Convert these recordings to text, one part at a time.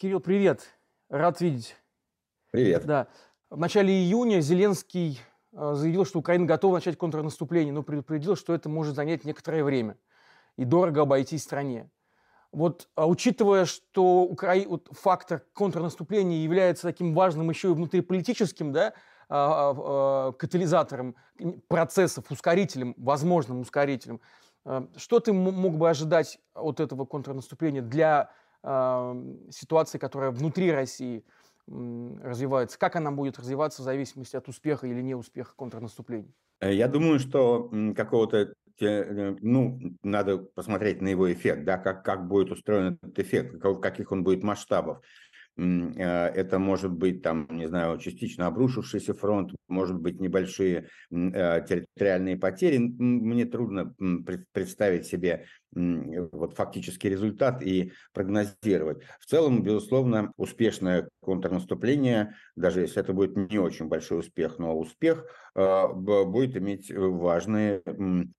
Кирилл, привет. Рад видеть. Привет. Да. В начале июня Зеленский э, заявил, что Украина готова начать контрнаступление, но предупредил, что это может занять некоторое время и дорого обойтись стране. Вот, а учитывая, что Укра... вот, фактор контрнаступления является таким важным еще и внутриполитическим да, а, а, катализатором процессов, ускорителем, возможным ускорителем, что ты мог бы ожидать от этого контрнаступления для ситуации, которая внутри России развивается? Как она будет развиваться в зависимости от успеха или неуспеха контрнаступлений? Э, я думаю, что какого-то, э, ну, надо посмотреть на его эффект, да, как, как будет устроен этот эффект, каких он будет масштабов. Э, это может быть, там, не знаю, частично обрушившийся фронт, может быть, небольшие территориальные потери. Мне трудно представить себе вот фактический результат и прогнозировать. В целом, безусловно, успешное контрнаступление, даже если это будет не очень большой успех, но успех э, будет иметь важное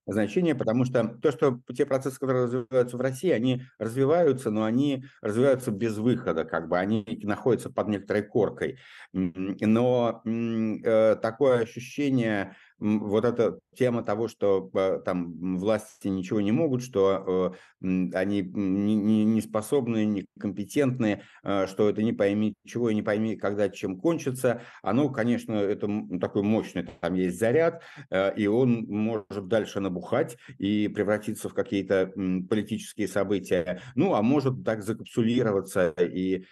значение, потому что то, что те процессы, которые развиваются в России, они развиваются, но они развиваются без выхода, как бы они находятся под некоторой коркой. Но э, такое ощущение вот эта тема того, что э, там власти ничего не могут, что э, они не, способны, некомпетентны, э, что это не пойми чего и не пойми, когда чем кончится, оно, конечно, это такой мощный, там есть заряд, и он может дальше набухать и превратиться в какие-то политические события, ну, а может так закапсулироваться и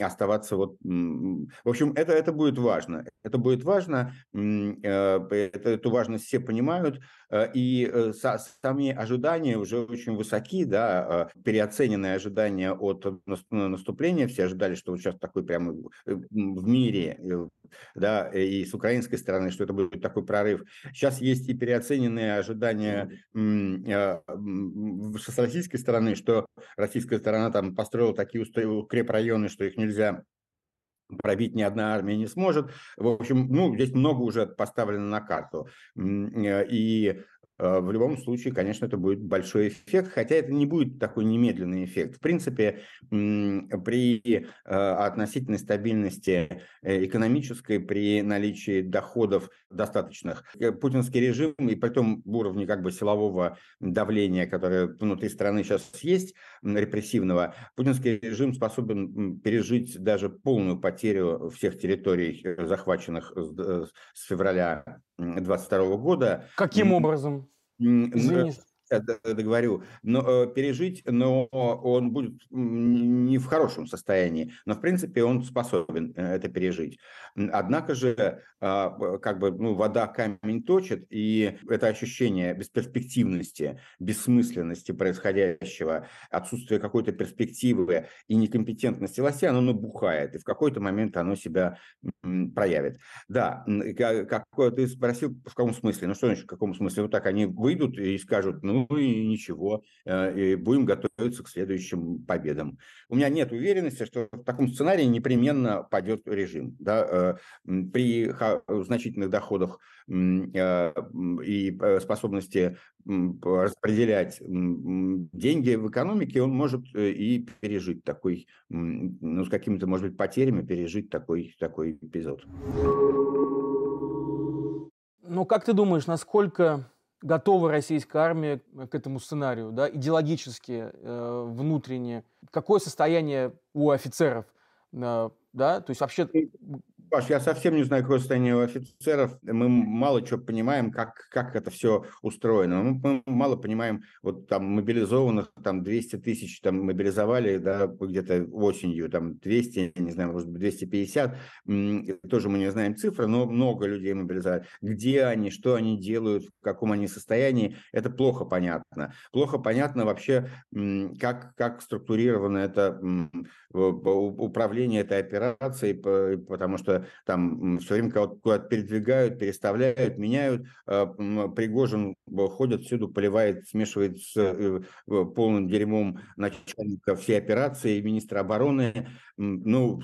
оставаться вот... В общем, это, это будет важно. Это будет важно, это эту важность все понимают, э, и э, сами ожидания уже очень высоки, да, э, переоцененные ожидания от наступления, все ожидали, что вот сейчас такой прямо в мире, да, и с украинской стороны, что это будет такой прорыв. Сейчас есть и переоцененные ожидания с российской стороны, что российская сторона там построила такие укрепрайоны, что их нельзя пробить ни одна армия не сможет. В общем, ну, здесь много уже поставлено на карту. Э, и Э, в любом случае, конечно, это будет большой эффект, хотя это не будет такой немедленный эффект. В принципе, при э, относительной стабильности э, экономической, при наличии доходов достаточных, путинский режим, и при том уровне как бы силового давления, которое внутри страны сейчас есть, репрессивного, путинский режим способен пережить даже полную потерю всех территорий, захваченных с февраля 2022 года. Каким образом? Извини договорю, но э, пережить, но он будет не в хорошем состоянии, но в принципе он способен э, это пережить. Однако же, а, как бы, ну, вода камень точит, и это ощущение бесперспективности, бессмысленности происходящего, отсутствие какой-то перспективы и некомпетентности власти, оно набухает, и в какой-то момент оно себя проявит. Да, как, ты спросил, в каком смысле? Ну, что значит в каком смысле? Вот так они выйдут и скажут, ну, ну и ничего, э, и будем готовиться к следующим победам. У меня нет уверенности, что в таком сценарии непременно пойдет режим. Да? Э, при значительных доходах э, и способности распределять деньги в экономике, он может и пережить такой, ну, с какими-то, может быть, потерями пережить такой, такой эпизод. Ну, как ты думаешь, насколько готова российская армия к этому сценарию, да, идеологически, э, внутренне? Какое состояние у офицеров, э, да, то есть вообще Паш, я совсем не знаю, какое состояние у офицеров. Мы мало чего понимаем, как, как это все устроено. Мы, мы мало понимаем, вот там мобилизованных, там 200 тысяч там мобилизовали, да, где-то осенью, там 200, не знаю, может быть, 250. Тоже мы не знаем цифры, но много людей мобилизовали. Где они, что они делают, в каком они состоянии, это плохо понятно. Плохо понятно вообще, как, как структурировано это управление этой операцией, потому что там все время кого-то передвигают, переставляют, меняют. А, Пригожин ходит всюду, поливает, смешивает с э, полным дерьмом начальника всей операции, министра обороны. Ну,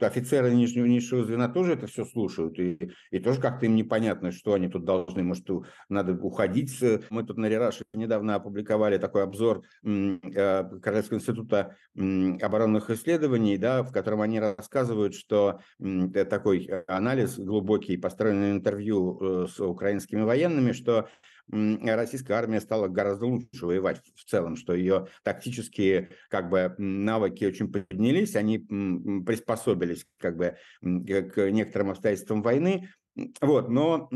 офицеры нижнего, низшего звена тоже это все слушают. И, и тоже как-то им непонятно, что они тут должны. Может, надо уходить. Мы тут на Рераше недавно опубликовали такой обзор э, Королевского института оборонных исследований, исследований, да, в котором они рассказывают, что такой анализ глубокий, построенный интервью с украинскими военными, что российская армия стала гораздо лучше воевать в целом, что ее тактические как бы навыки очень поднялись, они приспособились как бы к некоторым обстоятельствам войны, вот, но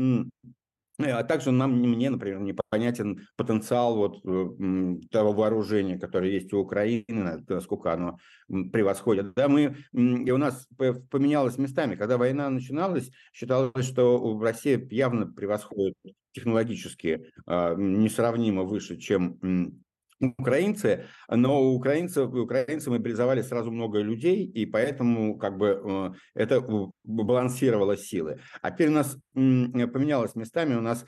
а также нам, мне, например, непонятен потенциал вот э, того вооружения, которое есть у Украины, насколько оно превосходит. Да, мы, и у нас поменялось местами. Когда война начиналась, считалось, что Россия явно превосходит технологически а, несравнимо выше, чем украинцы, но украинцы, украинцы мобилизовали сразу много людей, и поэтому как бы э, это балансировало силы. А теперь у нас поменялось местами, у нас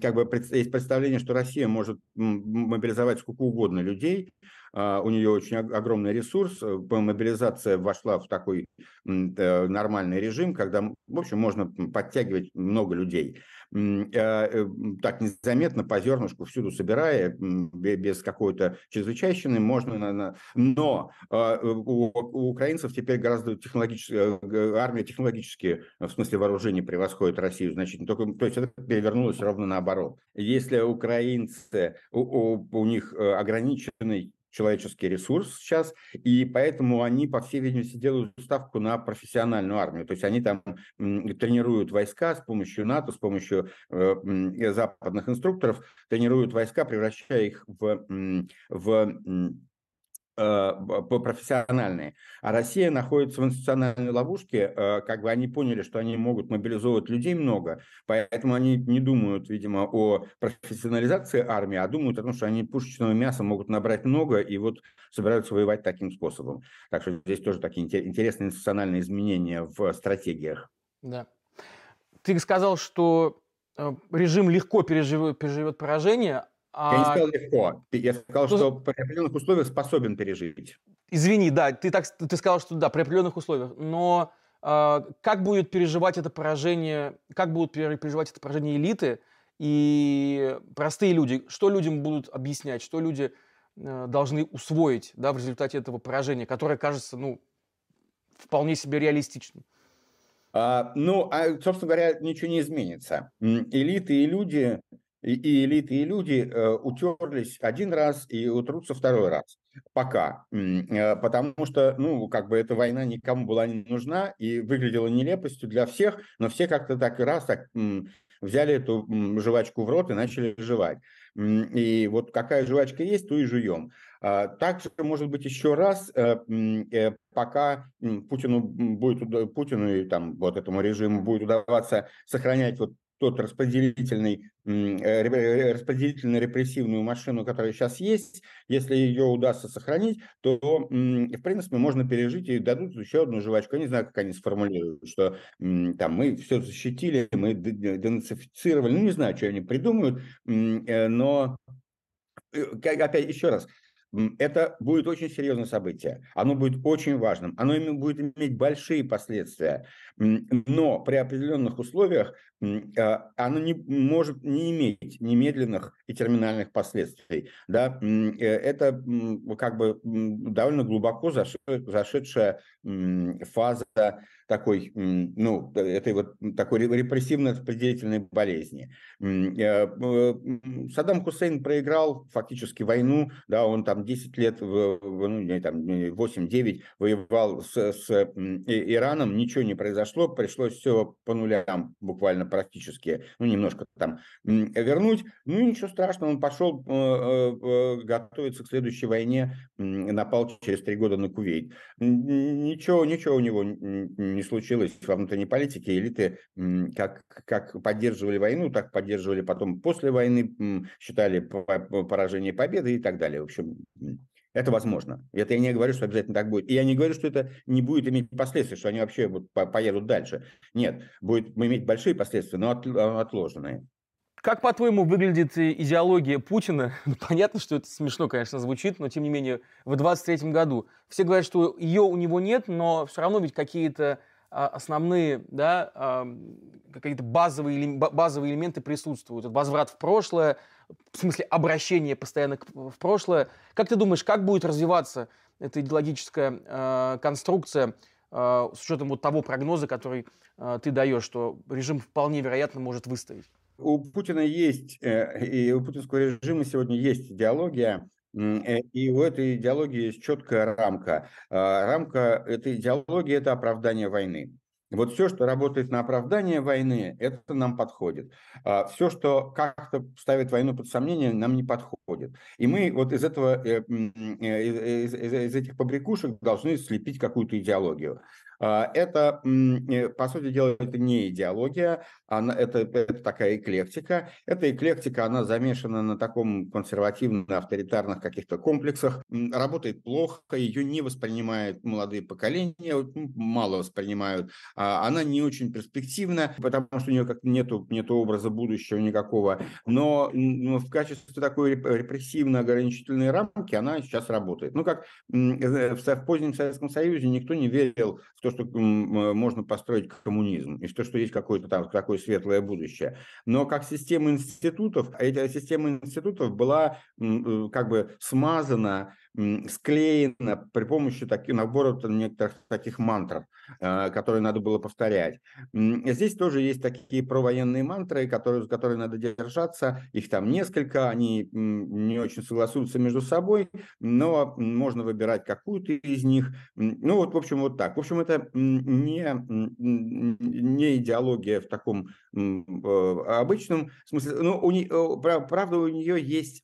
как бы есть представление, что Россия может мобилизовать сколько угодно людей, у нее очень огромный ресурс, э, мобилизация вошла в такой э, нормальный режим, когда, в общем, можно подтягивать много людей. А, э, так незаметно по зернышку всюду собирая, без какой-то чрезвычайщины, можно... Но а, у, украинцев теперь гораздо технологически, армия технологически, в смысле вооружения, превосходит Россию значительно. Только, то есть это перевернулось ровно наоборот. Если украинцы, у, у, у них ограниченный человеческий ресурс сейчас, и поэтому они, по всей видимости, делают ставку на профессиональную армию. То есть они там тренируют войска с помощью НАТО, с помощью э, западных инструкторов, тренируют войска, превращая их в, в Э, профессиональные. А Россия находится в институциональной ловушке, э, как бы они поняли, что они могут мобилизовывать людей много, поэтому они не думают, видимо, о профессионализации армии, а думают о том, что они пушечного мяса могут набрать много и вот собираются воевать таким способом. Так что здесь тоже такие интересные институциональные изменения в стратегиях. Да. Ты сказал, что э, режим легко переживет, переживет поражение. Я не сказал легко. Я сказал, что при определенных условиях способен пережить. Извини, да, ты так ты сказал, что да, при определенных условиях. Но э, как будет переживать это поражение, как будут переживать это поражение элиты и простые люди? Что людям будут объяснять, что люди э, должны усвоить да, в результате этого поражения, которое кажется, ну, вполне себе реалистичным? А, ну, а, собственно говоря, ничего не изменится. Элиты и люди и, и элиты, и люди э, утерлись один раз и утрутся второй раз. Пока. Э, потому что, ну, как бы эта война никому была не нужна и выглядела нелепостью для всех, но все как-то так и раз так взяли эту жвачку в рот и начали жевать. И вот какая жвачка есть, то и жуем. А, также, может быть, еще раз, э, пока Путину будет, Путину и там вот этому режиму будет удаваться сохранять вот тот распределительный, э, распределительно репрессивную машину, которая сейчас есть, если ее удастся сохранить, то, в принципе, можно пережить и дадут еще одну жвачку. Я не знаю, как они сформулируют, что там мы все защитили, мы денацифицировали, ну, не знаю, что они придумают, э, но э, опять еще раз, это будет очень серьезное событие. Оно будет очень важным. Оно будет иметь большие последствия. Но при определенных условиях оно не может не иметь немедленных и терминальных последствий. Да? Э, это как бы довольно глубоко зашедшая фаза такой, ну, этой вот такой репрессивно-распределительной болезни. Э, Саддам Хусейн проиграл фактически войну, да, он там 10 лет, ну, там 8-9 воевал с, с Ираном, ничего не произошло, пришлось все по нулям буквально практически, ну, немножко там вернуть, ну, ничего страшного, он пошел э, э, готовиться к следующей войне, напал через три года на Кувейт. Ничего, ничего у него не случилось во внутренней политике. Элиты как, как поддерживали войну, так поддерживали потом после войны, считали поражение победы и так далее. В общем, это возможно. Это я не говорю, что обязательно так будет. И я не говорю, что это не будет иметь последствий, что они вообще вот поедут дальше. Нет, будет иметь большие последствия, но отложенные. Как, по-твоему, выглядит идеология Путина? Ну, понятно, что это смешно, конечно, звучит, но, тем не менее, в 23 году. Все говорят, что ее у него нет, но все равно ведь какие-то основные, да, а, какие-то базовые, базовые элементы присутствуют. Возврат в прошлое, в смысле обращение постоянно в прошлое. Как ты думаешь, как будет развиваться эта идеологическая э, конструкция э, с учетом вот того прогноза, который ты даешь, что режим вполне вероятно может выстоять? У Путина есть, э, и у путинского режима сегодня есть идеология, и у этой идеологии есть четкая рамка. А, рамка этой идеологии – это оправдание войны. Вот все, что работает на оправдание войны, это нам подходит. А все, что как-то ставит войну под сомнение, нам не подходит. И мы вот из этого, э, э, из, из, из этих побрякушек должны слепить какую-то идеологию. А, это, э, по сути дела, это не идеология, она, это, это такая эклектика. Эта эклектика, она замешана на таком консервативно-авторитарных каких-то комплексах, работает плохо, ее не воспринимают молодые поколения, мало воспринимают. А она не очень перспективна, потому что у нее как нету, нету образа будущего никакого. Но, но в качестве такой репрессивно-ограничительной рамки она сейчас работает. Ну, как э, в позднем Советском Союзе никто не верил в то, что можно построить коммунизм, и что, что есть какое-то там такое светлое будущее. Но как система институтов, эта система институтов была э, как бы смазана, склеена при помощи таких набора некоторых таких мантр, э, которые надо было повторять. Здесь тоже есть такие провоенные мантры, которые, за которые надо держаться. Их там несколько, они не очень согласуются между собой, но можно выбирать какую-то из них. Ну вот, в общем, вот так. В общем, это не, не идеология в таком э, обычном смысле. Но у не, правда, у нее есть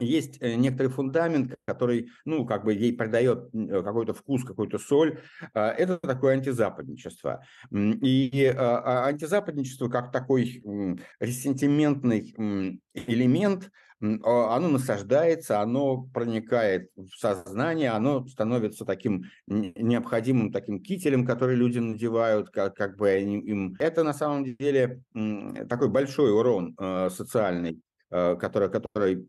есть э, некоторый фундамент, который, ну, как бы ей придает э, какой-то вкус, какую-то соль. А, это такое антизападничество. И а, а, антизападничество как такой ресентиментный элемент – оно насаждается, оно проникает в сознание, оно становится таким необходимым таким кителем, который люди надевают, как, как бы они, им. Это на самом деле такой большой урон э, социальный Э, которая, которая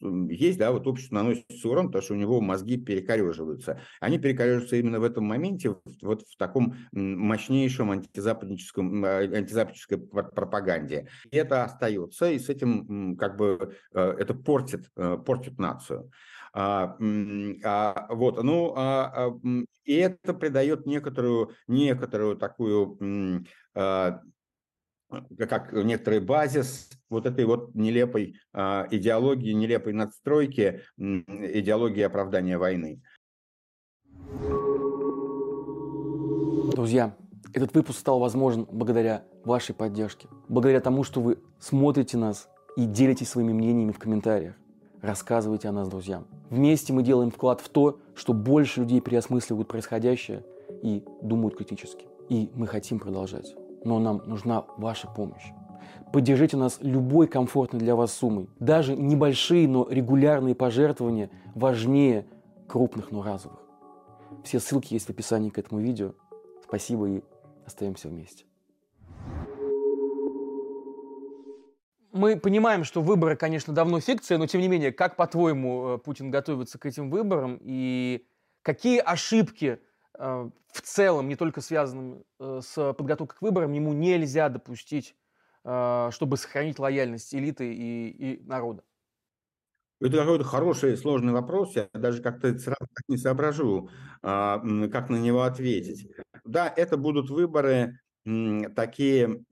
есть, да, вот общество наносится урон, потому что у него мозги перекореживаются. Они перекореживаются именно в этом моменте, вот в таком мощнейшем антизападническом, а, антизападнической пропаганде. И это остается, и с этим как бы э, это портит, э, портит нацию. А, а, вот, ну, а, а, и это придает некоторую, некоторую такую а, как некоторый базис вот этой вот нелепой э, идеологии, нелепой надстройки, идеологии оправдания войны. Друзья, этот выпуск стал возможен благодаря вашей поддержке, благодаря тому, что вы смотрите нас и делитесь своими мнениями в комментариях. Рассказывайте о нас друзьям. Вместе мы делаем вклад в то, что больше людей переосмысливают происходящее и думают критически. И мы хотим продолжать но нам нужна ваша помощь. Поддержите нас любой комфортной для вас суммой. Даже небольшие, но регулярные пожертвования важнее крупных, но разовых. Все ссылки есть в описании к этому видео. Спасибо и остаемся вместе. Мы понимаем, что выборы, конечно, давно фикция, но тем не менее, как, по-твоему, э, Путин готовится к этим выборам и какие ошибки в целом, не только связанным э, с подготовкой к выборам, ему нельзя допустить, э, чтобы сохранить лояльность элиты и, и народа? Это какой-то хороший, сложный вопрос. Я даже как-то сразу не соображу, а, как на него ответить. Да, это будут выборы такие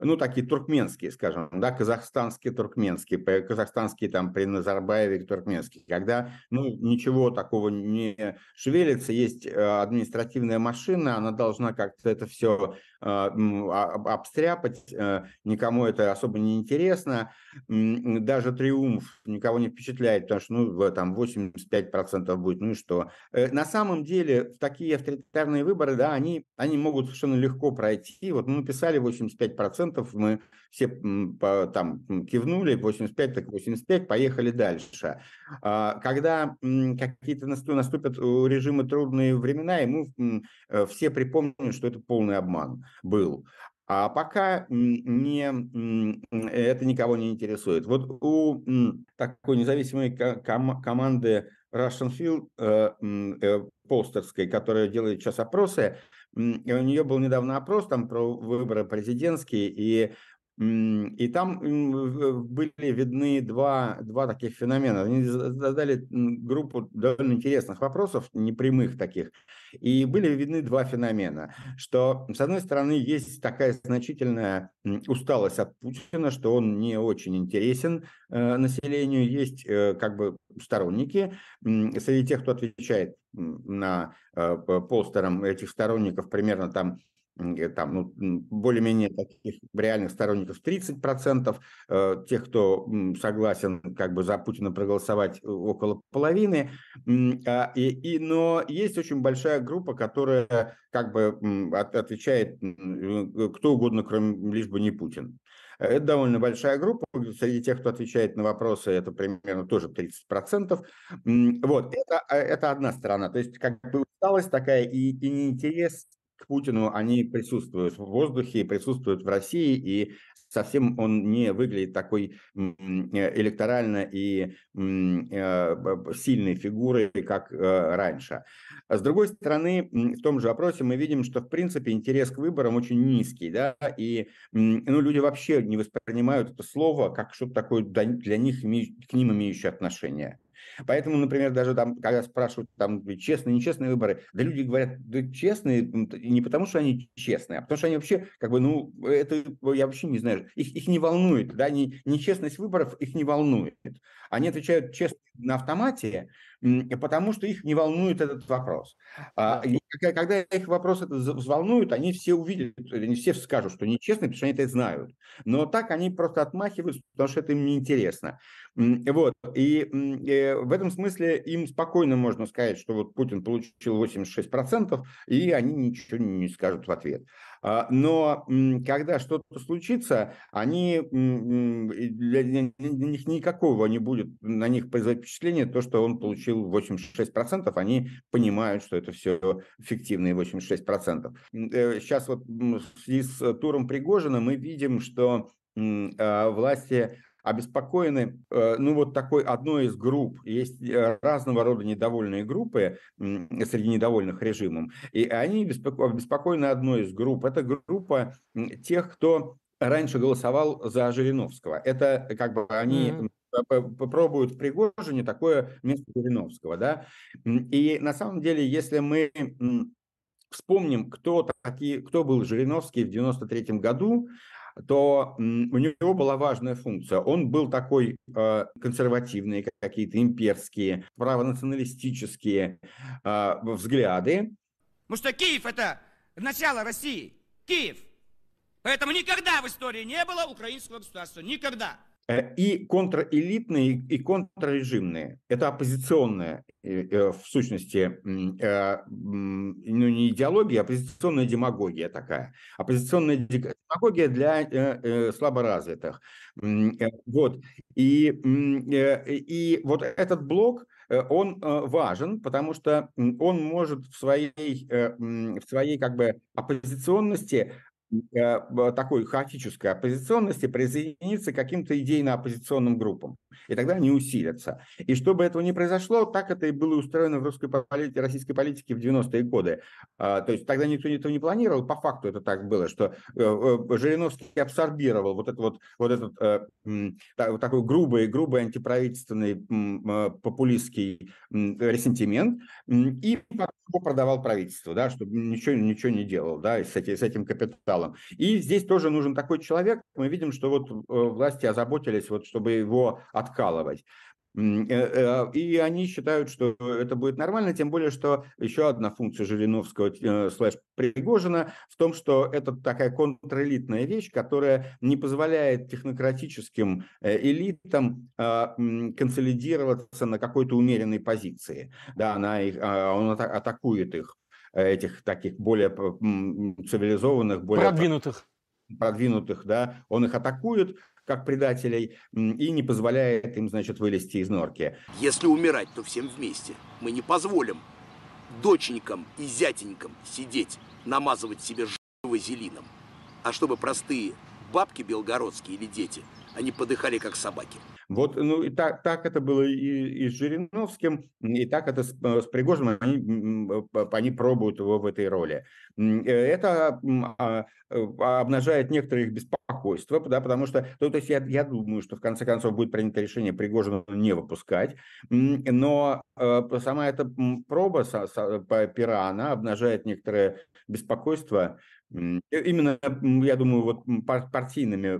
ну, такие туркменские, скажем, да, казахстанские, туркменские, казахстанские там при Назарбаеве, туркменские, когда, ну, ничего такого не шевелится, есть э, административная машина, она должна как-то это все обстряпать, э, никому это особо не интересно, даже триумф никого не впечатляет, потому что, ну, там 85% будет, ну и что. Э, на самом деле, такие авторитарные выборы, да, они, они могут совершенно легко пройти, вот мы написали 85%, мы все там кивнули, 85 так 85, поехали дальше. А, когда какие-то наступят у режима трудные времена, ему э, все припомнят, что это полный обман был. А пока не, это никого не интересует. Вот у такой независимой команды Russian Field э, э, полстерской, которая делает сейчас опросы, у нее был недавно опрос там про выборы президентские, и И там были видны два, два таких феномена. Они задали группу довольно интересных вопросов, непрямых таких. И были видны два феномена. Что, с одной стороны, есть такая значительная усталость от Путина, что он не очень интересен э, населению. Есть э, как бы сторонники. Среди тех, кто отвечает на э, постерам этих сторонников, примерно там там, ну, более-менее таких реальных сторонников 30%, э, тех, кто согласен как бы за Путина проголосовать около половины, а, и, и, но есть очень большая группа, которая как бы от, отвечает кто угодно, кроме лишь бы не Путин. Это довольно большая группа. Среди тех, кто отвечает на вопросы, это примерно тоже 30%. Вот, это, а, это одна сторона. То есть как бы усталость такая и, и неинтерес к Путину, они присутствуют в воздухе, присутствуют в России, и совсем он не выглядит такой э, электорально и э, сильной фигурой, как э, раньше. А с другой стороны, в том же опросе мы видим, что в принципе интерес к выборам очень низкий, да, и ну, люди вообще не воспринимают это слово как что-то такое для них, к ним имеющее отношение. Поэтому, например, даже там, когда спрашивают, там, честные, нечестные выборы, да люди говорят, да честные, не потому что они честные, а потому что они вообще, как бы, ну, это, я вообще не знаю, их, их не волнует, да, не, нечестность выборов их не волнует. Они отвечают честно на автомате, потому что их не волнует этот вопрос. А, да. Когда их вопрос это взволнует, они все увидят, они все скажут, что нечестно, потому что они это знают. Но так они просто отмахиваются, потому что это им неинтересно. Вот. И э, в этом смысле им спокойно можно сказать, что вот Путин получил 86%, и они ничего не скажут в ответ. А, но когда что-то случится, они, для них никакого не будет на них производить впечатление, то, что он получил 86%, они понимают, что это все фиктивные 86%. Сейчас э, вот в с туром Пригожина мы видим, что а, власти обеспокоены, э, ну вот такой одной из групп, есть э, разного рода недовольные группы среди недовольных режимом, и они обеспокоены одной из групп, это группа тех, кто раньше голосовал за Жириновского. Это как бы они mm-hmm. попробуют в Пригожине такое место Жириновского, да. И на самом деле, если мы вспомним, кто такие, кто был Жириновский в 93 году, то у него была важная функция. Он был такой э, консервативный, какие-то имперские, правонационалистические э, взгляды. Потому что Киев – это начало России. Киев. Поэтому никогда в истории не было украинского государства. Никогда. Э, и контрэлитные, и контррежимные. Это оппозиционная, э, э, в сущности, ну не идеология, а оппозиционная демагогия такая. Оппозиционная демагогия для слаборазвитых. Вот. И, и вот этот блок, он важен, потому что он может в своей, в своей как бы оппозиционности такой хаотической оппозиционности присоединиться к каким-то идейно-оппозиционным группам. И тогда они усилятся. И чтобы этого не произошло, так это и было устроено в русской политике, российской политике в 90-е годы. А, то есть тогда никто этого не планировал, по факту это так было, что э, э, Жириновский абсорбировал вот, это вот, вот этот такой грубый, грубый антиправительственный популистский ресентимент и продавал правительство, да, чтобы ничего, ничего не делал да, с, этим, этим капиталом. И здесь тоже нужен такой человек. Мы видим, что вот власти озаботились, вот, чтобы его откалывать. Э, э, и они считают, что это будет нормально, тем более, что еще одна функция Жириновского э, слэш Пригожина в том, что это такая контрэлитная вещь, которая не позволяет технократическим элитам а, консолидироваться на какой-то умеренной позиции. Да, она их, а, он атакует их, этих таких более цивилизованных, более продвинутых продвинутых, да, он их атакует, как предателей, и не позволяет им, значит, вылезти из норки. Если умирать, то всем вместе. Мы не позволим доченькам и зятенькам сидеть, намазывать себе вазелином. А чтобы простые бабки белгородские или дети, они подыхали как собаки. Вот, ну, и так, так это было и, и с Жириновским, и так это с, с Пригожиным, они, они пробуют его в этой роли. Это а, обнажает некоторые их беспокойство, да, потому что, ну, то есть я, я думаю, что в конце концов будет принято решение Пригожина не выпускать, но сама эта проба пера, она обнажает некоторое беспокойство Именно, я думаю, вот партийными,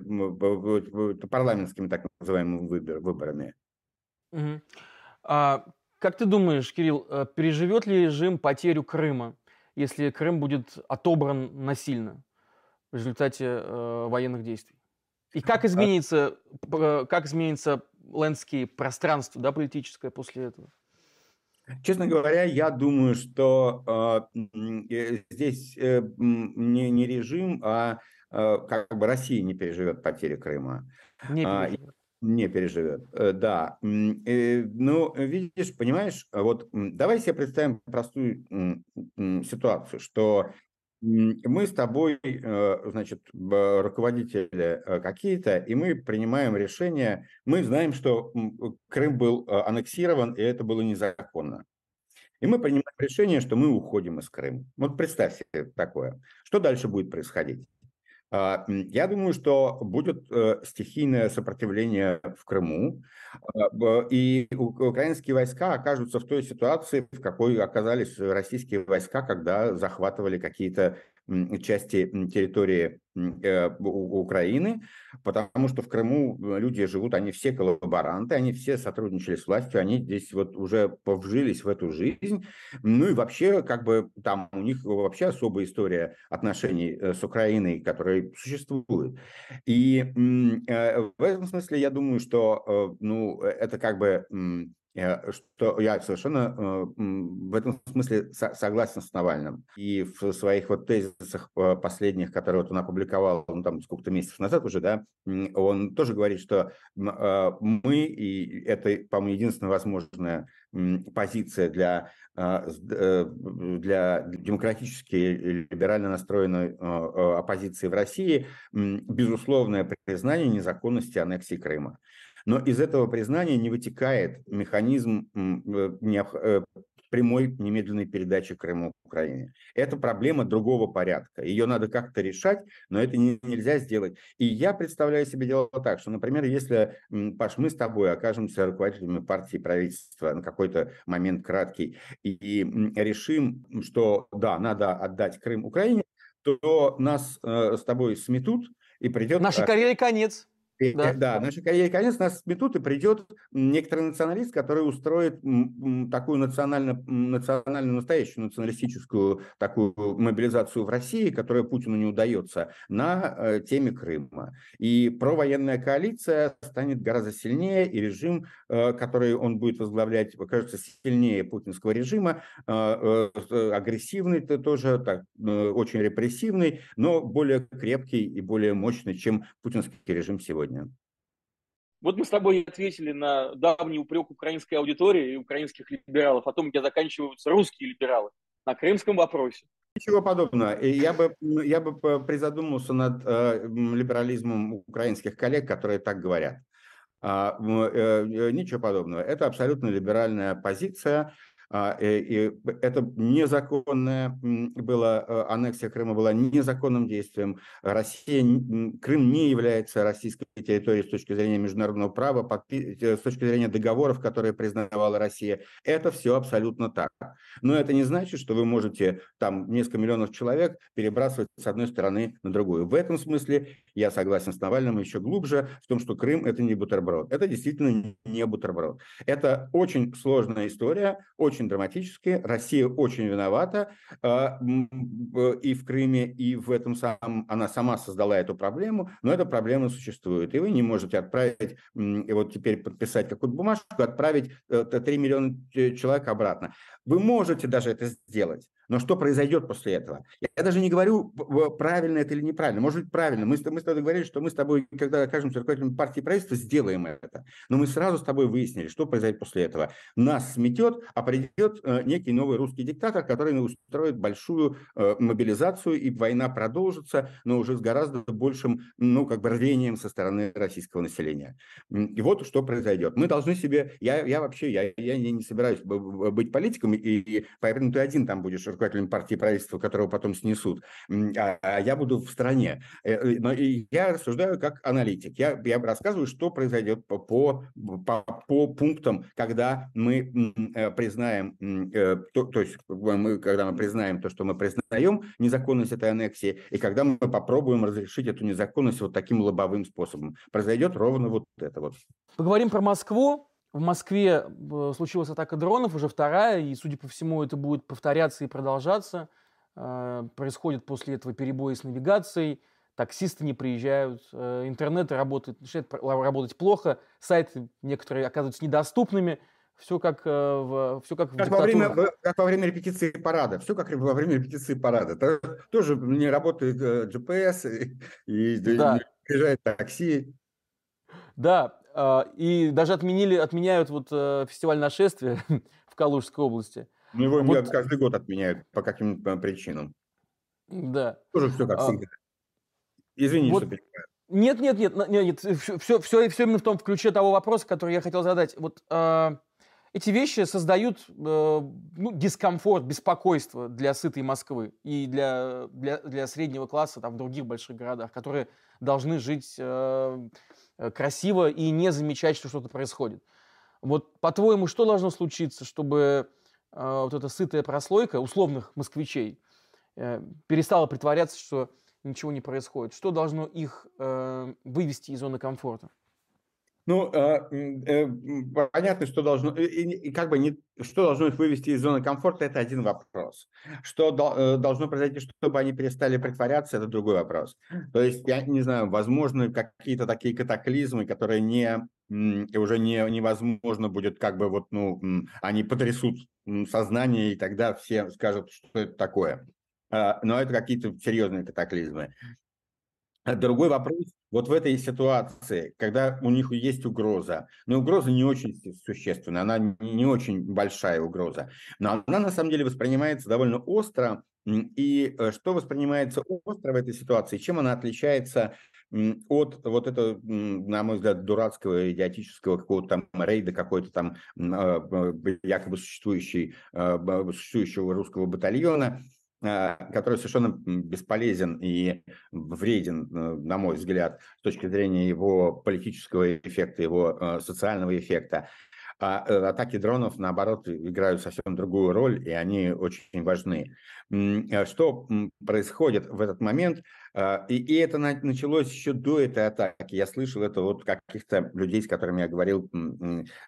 парламентскими так называемыми выборами. Угу. А, как ты думаешь, Кирилл, э, переживет ли режим потерю Крыма, если Крым будет отобран насильно в результате э, военных действий? И как а изменится, как изменится лендскейп, пространство да, политическое после этого? Честно говоря, я думаю, что э, здесь э, не, не режим, а э, как бы Россия не переживет потери Крыма. Не а, переживет. Не переживет, э, да. Ну, видишь, понимаешь, вот давай себе представим простую ситуацию, что мы с тобой, э, значит, руководители э, какие-то, и мы принимаем решение, мы знаем, что Крым был э, аннексирован, и это было незаконно. И мы принимаем решение, что мы уходим из Крыма. Вот представь себе такое. Что дальше будет происходить? А, я думаю, что будет стихийное сопротивление в Крыму, а, и украинские войска окажутся в той ситуации, в какой оказались российские войска, когда захватывали какие-то части территории э, Украины, потому что в Крыму э, люди живут, они все коллаборанты, они все сотрудничали с властью, они здесь вот уже повжились в эту жизнь. Ну и вообще, как бы там у них вообще особая история отношений э, с Украиной, которая существует. И в этом смысле я думаю, что ну, это как бы что я совершенно э, в этом смысле согласен с Навальным. И в своих вот тезисах э, последних, которые вот он опубликовал, ну, там сколько-то месяцев назад уже, да, он тоже говорит, что мы, и это, по-моему, единственная возможная позиция для, для демократически либерально настроенной оппозиции в России, безусловное признание незаконности аннексии Крыма. Но из этого признания не вытекает механизм э, э, прямой немедленной передачи Крыма Украине. Это проблема другого порядка. Ее надо как-то решать, но это не, нельзя сделать. И я представляю себе дело так, что, например, если, Паш, мы с тобой окажемся руководителями партии правительства на какой-то момент краткий и, и решим, что да, надо отдать Крым Украине, то нас э, с тобой сметут и придет... Нашей карьере конец. Да, да нашей карьере конец, нас сметут, и придет некоторый националист, который устроит такую национально, национальную, настоящую националистическую такую мобилизацию в России, которая Путину не удается, на э, теме Крыма. И провоенная коалиция станет гораздо сильнее, и режим, э, который он будет возглавлять, кажется сильнее путинского режима, э, агрессивный тоже, так, очень репрессивный, но более крепкий и более мощный, чем путинский режим сегодня сегодня. Вот мы с тобой ответили на давний упрек украинской аудитории и украинских либералов о том, где заканчиваются русские либералы на крымском вопросе. Ничего подобного. Я бы, я бы призадумался над э, либерализмом украинских коллег, которые так говорят. А, э, э, ничего подобного. Это абсолютно либеральная позиция, э, и это незаконная была, э, аннексия Крыма была незаконным действием. Россия, Крым не является российской территорией с точки зрения международного права, э, с точки зрения договоров, которые признавала Россия. Это все абсолютно так. Но это не значит, что вы можете там несколько миллионов человек перебрасывать с одной стороны на другую. В этом смысле я согласен с Навальным еще глубже в том, что Крым это не бутерброд. Это действительно не бутерброд. Это очень сложная история, очень драматическая. Россия очень виновата а, и в Крыме, и в этом самом она сама создала эту проблему, но эта проблема существует. И вы не можете отправить, и вот теперь подписать какую-то бумажку, отправить 3 э, миллиона человек обратно. Вы можете даже это сделать, Но что произойдет после этого? Я даже не говорю, правильно это или неправильно. Может быть, правильно. Мы, мы с тобой говорили, что мы с тобой, когда окажемся руководителем партии правительства, сделаем это. Но мы сразу с тобой выяснили, что произойдет после этого. Нас сметет, а придет э, некий новый русский диктатор, который устроит большую э, мобилизацию, и война продолжится, но уже с гораздо большим, ну, как бы рвением со стороны российского населения. И вот что произойдет. Мы должны себе... Я, я вообще, я, я не собираюсь быть политиком, и, и поэтому ты один там будешь руководителем партии правительства, которого потом снесут, а, а я буду в стране. Э, э, но я рассуждаю как аналитик. Я, я рассказываю, что произойдет по, по, по, по пунктам, когда мы э, признаем, то, то есть мы, когда мы признаем то, что мы признаем незаконность этой аннексии, и когда мы попробуем разрешить эту незаконность вот таким лобовым способом. Произойдет ровно вот это вот. Поговорим про Москву. В Москве э, случилась атака дронов, уже вторая, и, судя по всему, это будет повторяться и продолжаться. Э, происходит после этого перебои с навигацией, таксисты не приезжают, э, интернет работает, начинает работать плохо, сайты некоторые оказываются недоступными. Все как, в, все как, как в во время, как во время репетиции парада. Все как во время репетиции парада. Тоже не работает GPS, и, и да. не приезжает такси. Да, и даже отменили, отменяют вот э, фестиваль нашествия в Калужской области. Ну, его вот. каждый год отменяют по каким-то причинам. Да. Тоже все как а, всегда. Извини, вот. что перебиваю. Нет, нет, нет, нет, нет, все, все, все, именно в том ключе того вопроса, который я хотел задать. Вот э, эти вещи создают э, ну, дискомфорт, беспокойство для сытой Москвы и для, для, для среднего класса там, в других больших городах, которые должны жить э, Э, красиво и не замечать, что что-то происходит. Вот, по-твоему, что должно случиться, чтобы э, вот эта сытая прослойка условных москвичей э, перестала притворяться, что ничего не происходит? Что должно их э, вывести из зоны комфорта? Ну, э, э, понятно, что должно, и, и как бы не, что должно их вывести из зоны комфорта, это один вопрос. Что э, должно произойти, чтобы они перестали притворяться, это другой вопрос. То есть, я не знаю, возможно, какие-то такие катаклизмы, которые не, уже не, невозможно будет, как бы вот, ну, они потрясут сознание, и тогда все скажут, что это такое. А, но это какие-то серьезные катаклизмы. Другой вопрос, вот в этой ситуации, когда у них есть угроза, но угроза не очень существенная, она не очень большая угроза, но она на самом деле воспринимается довольно остро, и э, что воспринимается остро в этой ситуации, чем она отличается от вот этого, на мой взгляд, дурацкого, идиотического какого-то там рейда, какой-то там а, якобы а, существующего русского батальона, который совершенно бесполезен и вреден, э, на мой взгляд, с точки зрения его политического эффекта, его э, социального эффекта. А э, атаки дронов, наоборот, играют совсем другую роль, и они очень важны. Что происходит в этот момент? А, и, и это началось еще до этой атаки. Я слышал это вот каких-то людей, с которыми я говорил,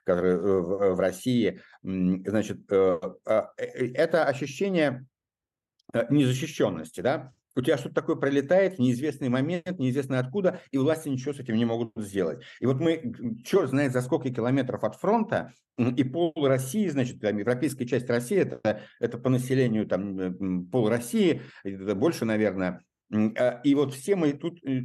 которые в России. Значит, это ощущение незащищенности, да, у тебя что-то такое пролетает в неизвестный момент, неизвестно откуда, и власти ничего с этим не могут сделать. И вот мы, черт знает за сколько километров от фронта, и пол России, значит, там, европейская часть России, это, это по населению там пол России, это больше, наверное, а, и вот все мы тут э,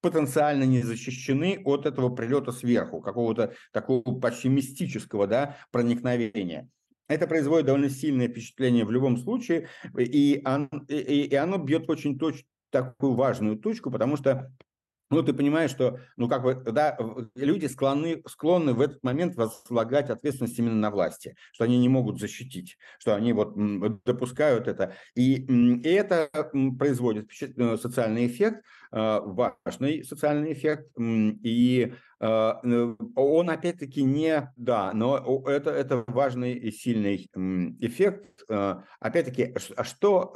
потенциально не защищены от этого прилета сверху, какого-то такого почти мистического да, проникновения. Это производит довольно сильное впечатление в любом случае, и, он, и, и оно бьет очень точно такую важную точку, потому что ну, ты понимаешь, что, ну, как бы, да, люди склонны, склонны в этот момент возлагать ответственность именно на власти, что они не могут защитить, что они вот допускают это. И, и это производит э, социальный эффект, важный социальный эффект, и э, он опять-таки не, да, но это, это важный и сильный эффект. Опять-таки, а что,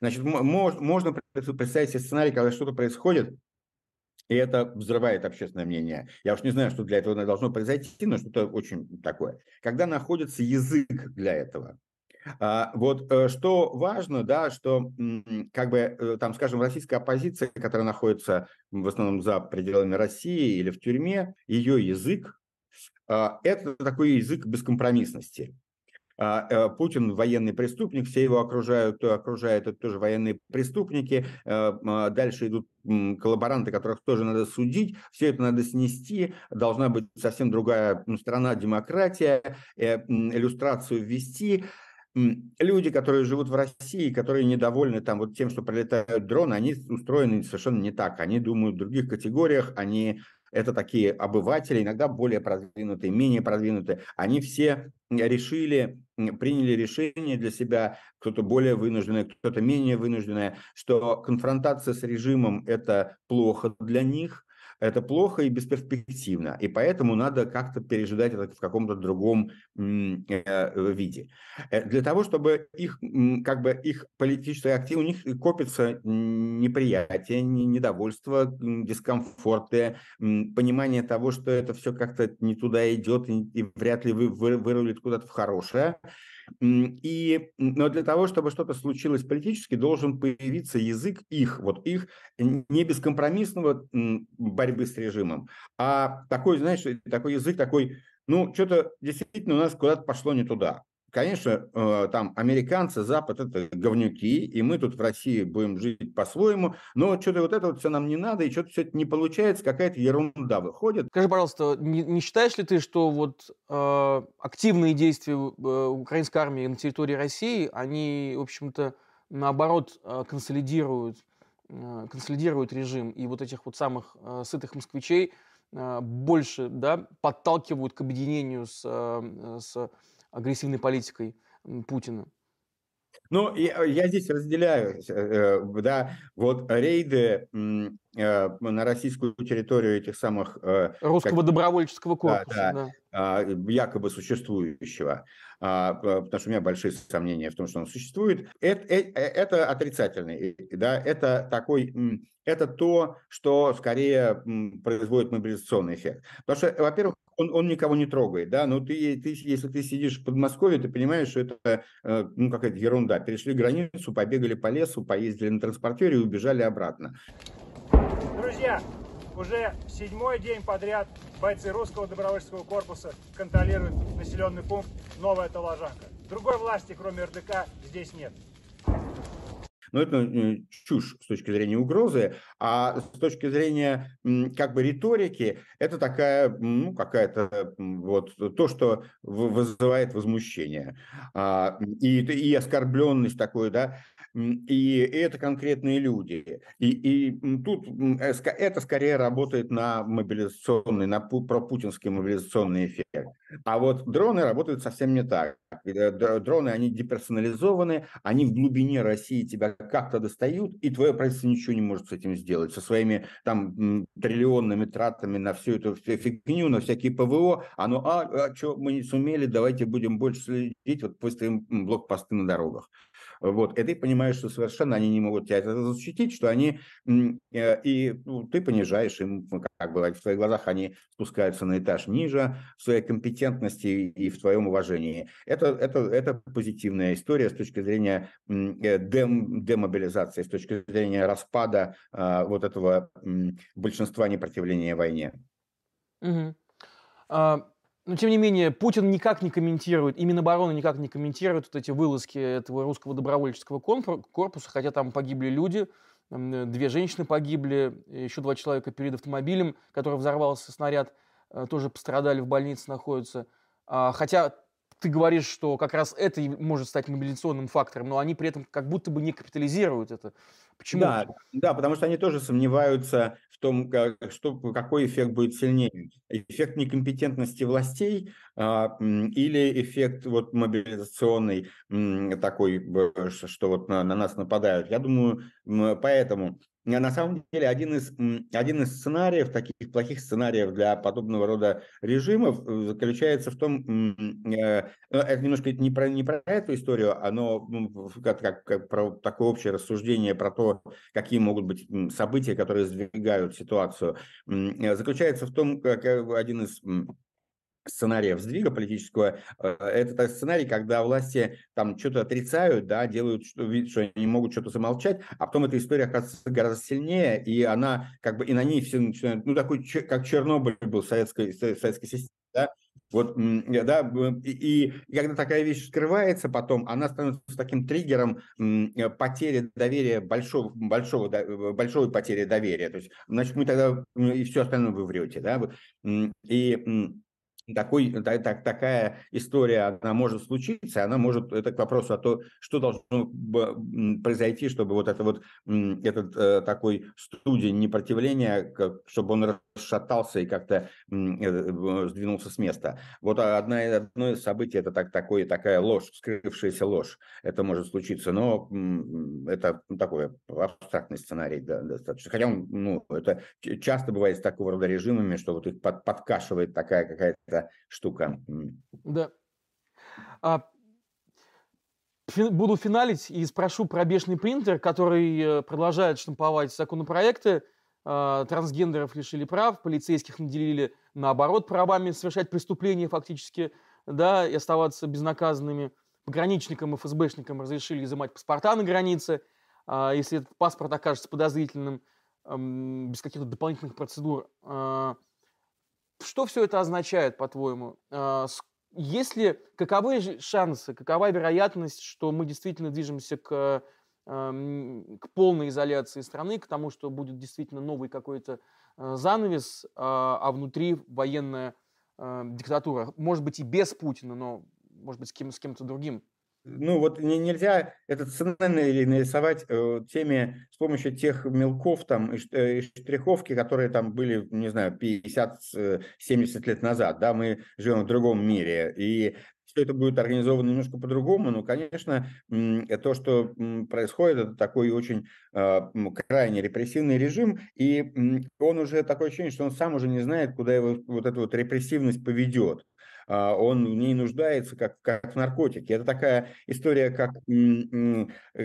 значит, можно представить себе сценарий, когда что-то происходит, и это взрывает общественное мнение. Я уж не знаю, что для этого должно произойти, но что-то очень такое. Когда находится язык для этого, а, вот э, что важно, да, что как бы э, там, скажем, российская оппозиция, которая находится в основном за пределами России или в тюрьме, ее язык а, – это такой язык бескомпромиссности. а, э, Путин военный преступник, все его окружают, кто окружает, это тоже военные преступники. А, дальше идут коллаборанты, которых тоже надо судить. Все это надо снести. Должна быть совсем другая страна, демократия, иллюстрацию ввести люди, которые живут в России, которые недовольны там вот тем, что прилетают дроны, они устроены совершенно не так. Они думают в других категориях, они это такие обыватели, иногда более продвинутые, менее продвинутые, они все решили, приняли решение для себя, кто-то более вынужденный, кто-то менее вынужденный, что конфронтация с режимом – это плохо для них, это плохо и бесперспективно, и поэтому надо как-то пережидать это в каком-то другом э, виде. Э, для того, чтобы их, как бы их политическая активность, у них копится неприятие, недовольство, дискомфорты, понимание того, что это все как-то не туда идет и вряд ли вы, вы, вырулит куда-то в хорошее. И, но для того, чтобы что-то случилось политически, должен появиться язык их, вот их не бескомпромиссного борьбы с режимом, а такой, знаешь, такой язык, такой, ну, что-то действительно у нас куда-то пошло не туда конечно, э, там американцы, Запад – это говнюки, и мы тут в России будем жить по-своему, но что-то вот это вот все нам не надо, и что-то все это не получается, какая-то ерунда выходит. Скажи, пожалуйста, не, не считаешь ли ты, что вот э, активные действия э, украинской армии на территории России, они, в общем-то, наоборот, э, консолидируют, э, консолидируют режим, и вот этих вот самых э, сытых москвичей э, больше да, подталкивают к объединению с, э, с агрессивной политикой Путина? Ну, я, я здесь разделяю, э, э, да, вот рейды э, на российскую территорию этих самых... Русского как, добровольческого корпуса, да. да. А, якобы существующего, а, потому что у меня большие сомнения в том, что он существует, это, это отрицательный, да, это такой, это то, что скорее производит мобилизационный эффект. Потому что, во-первых, он, он никого не трогает, да, но ты, ты, если ты сидишь в Подмосковье, ты понимаешь, что это, э, ну, какая-то ерунда. Перешли границу, побегали по лесу, поездили на транспортере и убежали обратно. Друзья, уже седьмой день подряд бойцы русского добровольческого корпуса контролируют населенный пункт Новая Толожанка. Другой власти, кроме РДК, здесь нет. Но это э, чушь с точки зрения угрозы, а с точки зрения как бы риторики, это такая, ну, какая-то вот то, что вызывает возмущение. А, и, и оскорбленность такой, да, и, это конкретные люди. И, и тут э, это скорее работает на мобилизационный, на пропутинский мобилизационный эффект. А вот дроны работают совсем не так. Э, дроны, они деперсонализованы, они в глубине России тебя как-то достают, и твое правительство ничего не может с этим сделать. Со своими там триллионными тратами на всю эту фигню, на всякие ПВО, оно, а, а что, мы не сумели, давайте будем больше следить, вот выставим блокпосты на дорогах. Вот. И ты понимаешь, что совершенно они не могут тебя защитить, что они... Э, и ну, ты понижаешь им, как бы в твоих глазах они спускаются на этаж ниже в своей компетентности и в твоем уважении. Это, это, это позитивная история с точки зрения э, дем, демобилизации, с точки зрения распада а, вот этого большинства непротивления войне. Угу. А, но, тем не менее, Путин никак не комментирует, и Минобороны никак не комментирует вот эти вылазки этого русского добровольческого корпуса, хотя там погибли люди, две женщины погибли, еще два человека перед автомобилем, который взорвался снаряд, э, тоже пострадали, в больнице находятся. А, хотя ты говоришь, что как раз это может стать мобилизационным фактором, но они при этом как будто бы не капитализируют это. Почему? Да, да, потому что они тоже сомневаются в том, как, что, какой эффект будет сильнее. Эффект некомпетентности властей а, или эффект вот мобилизационный такой, что вот на, на нас нападают. Я думаю, поэтому на самом деле один из, один из сценариев, таких плохих сценариев для подобного рода режимов э, заключается в том, э, это немножко не про, не про эту историю, оно ну, как, как, как про такое общее рассуждение про то, какие могут быть события, которые сдвигают ситуацию, э, заключается в том, как один из сценариев сдвига политического, э, это сценарий, когда власти там что-то отрицают, да, делают, что, что они могут что-то замолчать, а потом эта история оказывается гораздо сильнее, и она как бы, и на ней все начинают, ну, такой, как Чернобыль был в советской, советской системе, да, Вот, да, и, и когда такая вещь скрывается потом, она становится таким триггером потери доверия, большого, большого, большой потери доверия. То есть, значит, мы тогда и все остальное вы врете, да, и такой, так, так, такая история, она может случиться, она может, это к вопросу о том, что должно произойти, чтобы вот это вот, этот э, такой студень непротивления, чтобы он расшатался и как-то э, сдвинулся с места. Вот одна, одно из событий, это так, такой, такая ложь, скрывшаяся ложь, это может случиться, но это такой абстрактный сценарий да, достаточно. Хотя он, ну, это часто бывает с такого рода режимами, что вот их под, подкашивает такая какая-то штука. Да. А, фи- буду финалить и спрошу про бешеный принтер, который э, продолжает штамповать законопроекты. А, трансгендеров лишили прав, полицейских наделили, наоборот, правами совершать преступления фактически, да, и оставаться безнаказанными. Пограничникам и ФСБшникам разрешили изымать паспорта на границе, а, если этот паспорт окажется подозрительным, без каких-то дополнительных процедур. А, что все это означает, по-твоему? Если каковы шансы, какова вероятность, что мы действительно движемся к, к полной изоляции страны, к тому, что будет действительно новый какой-то а, занавес, а, а внутри военная диктатура? Может быть, и без Путина, но, может быть, с, кем, с кем-то другим ну вот не, нельзя этот сценарий нарисовать э, теми, с помощью тех мелков там и, э, и штриховки, которые там были, не знаю, 50-70 э, лет назад, да, мы живем в другом мире, и все это будет организовано немножко по-другому, но, конечно, то, что происходит, это такой очень э, крайне репрессивный режим, и он уже такое ощущение, что он сам уже не знает, куда его вот эта вот репрессивность поведет. А, он в ней нуждается как, как в наркотике. Это такая история, как,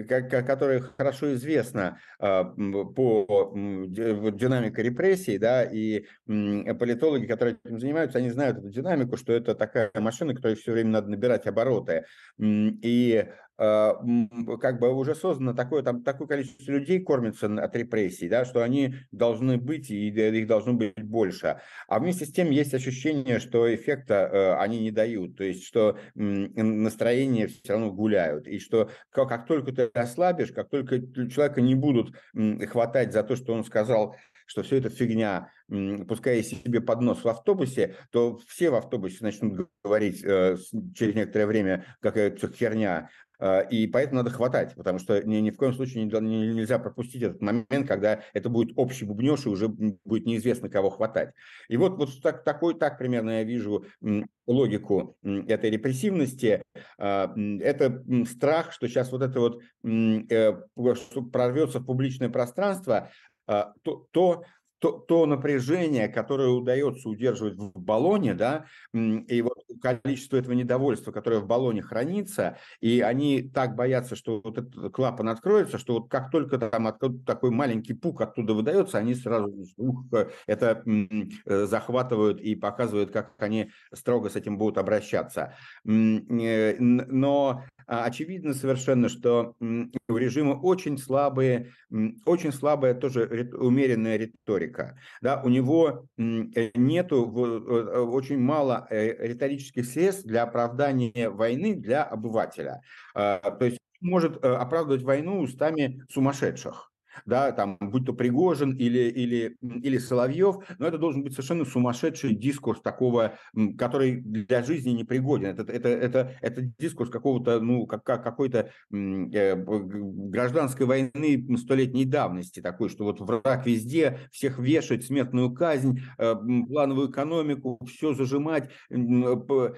как, которая хорошо известна а, по динамике репрессий, да, и политологи, которые этим занимаются, они знают эту динамику, что это такая машина, которой все время надо набирать обороты. И как бы уже создано такое, там, такое количество людей кормится от репрессий, да, что они должны быть, и их должно быть больше. А вместе с тем есть ощущение, что эффекта э, они не дают, то есть что настроение все равно гуляют, и что как, как только ты ослабишь, как только человека не будут хватать за то, что он сказал что все это фигня, пускай себе под нос в автобусе, то все в автобусе начнут говорить э, через некоторое время, какая это херня, а, и поэтому надо хватать, потому что ни, ни в коем случае не, не, нельзя пропустить этот момент, когда это будет общий бубнеж, и уже будет неизвестно, кого хватать. И вот, вот так, такой, так примерно я вижу логику этой репрессивности. А, это страх, что сейчас вот это вот э, прорвется в публичное пространство, а, то, то то, то напряжение, которое удается удерживать в баллоне, да, и вот количество этого недовольства, которое в баллоне хранится, и они так боятся, что вот этот клапан откроется, что вот как только там такой маленький пук оттуда выдается, они сразу ух, это э, захватывают и показывают, как они строго с этим будут обращаться. Э, но очевидно совершенно, что у режима очень слабые, очень слабая тоже умеренная риторика. Да, у него э, нету э, очень мало э, риторических средств для оправдания войны для обывателя. А, то есть может оправдывать войну устами сумасшедших да, там, будь то Пригожин или, или, или Соловьев, но это должен быть совершенно сумасшедший дискурс такого, который для жизни не пригоден. Это, это, это, это дискурс какого-то, ну, как, какой-то э, гражданской войны столетней давности, такой, что вот враг везде, всех вешать, смертную казнь, э, плановую экономику, все зажимать, Э,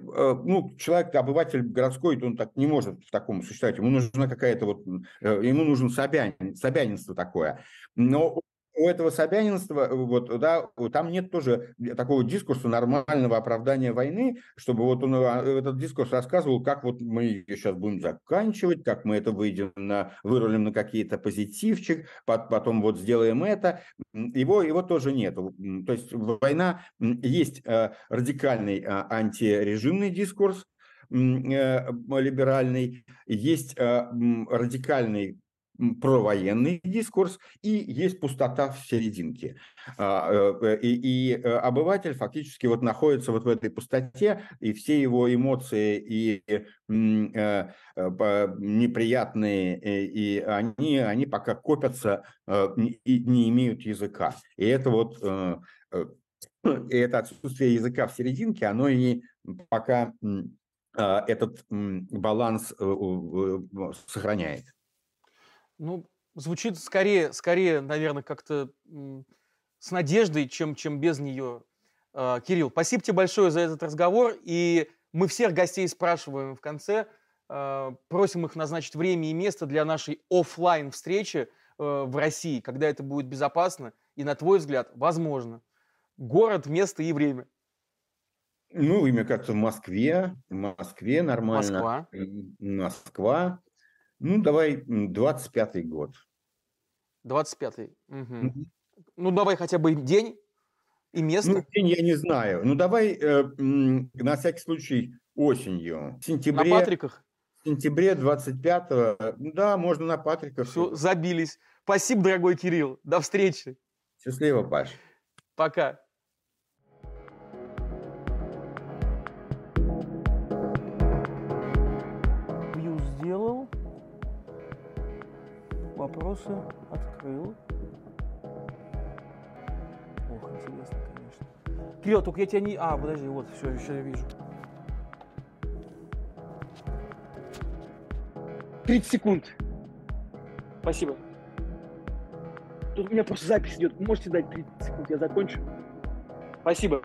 ну, человек, обыватель городской, он так не может в таком существовать. Ему нужна какая-то вот, э, ему нужен Собянин, Собянинство такое. Но у этого собянинства, вот, да, там нет тоже такого дискурса нормального оправдания войны, чтобы вот он а, этот дискурс рассказывал, как вот мы ее сейчас будем заканчивать, как мы это выйдем на, вырулим на какие-то позитивчик, потом вот сделаем это. Его, его тоже нет. То есть война, есть э, радикальный а, антирежимный дискурс, э, либеральный, есть э, радикальный провоенный дискурс и есть пустота в серединке. А, э, и, и обыватель фактически вот находится вот в этой пустоте, и все его эмоции и неприятные, и они, они пока копятся и не имеют языка. И это вот и это отсутствие языка в серединке, оно и пока этот баланс э, сохраняет. Ну, звучит скорее, скорее, наверное, как-то с надеждой, чем, чем без нее. А, Кирилл, спасибо тебе большое за этот разговор. И мы всех гостей спрашиваем в конце, а, просим их назначить время и место для нашей офлайн встречи э, в России, когда это будет безопасно и, на твой взгляд, возможно. Город, место и время. Ну, имя как-то в Москве. В Москве нормально. Москва. Москва. Ну, давай 25-й год. 25-й. Угу. Угу. Ну, давай хотя бы день и место. Ну, день я не знаю. Ну, давай э, на всякий случай осенью. В сентябре. На Патриках? В сентябре 25-го. Да, можно на Патриках. Все, забились. Спасибо, дорогой Кирилл. До встречи. Счастливо, Паш. Пока. Вопросы открыл. Ох, интересно, конечно. Кирилл, только я тебя не... А, подожди, вот, все, еще я вижу. 30 секунд. Спасибо. Тут у меня просто запись идет. Можете дать 30 секунд, я закончу. Спасибо.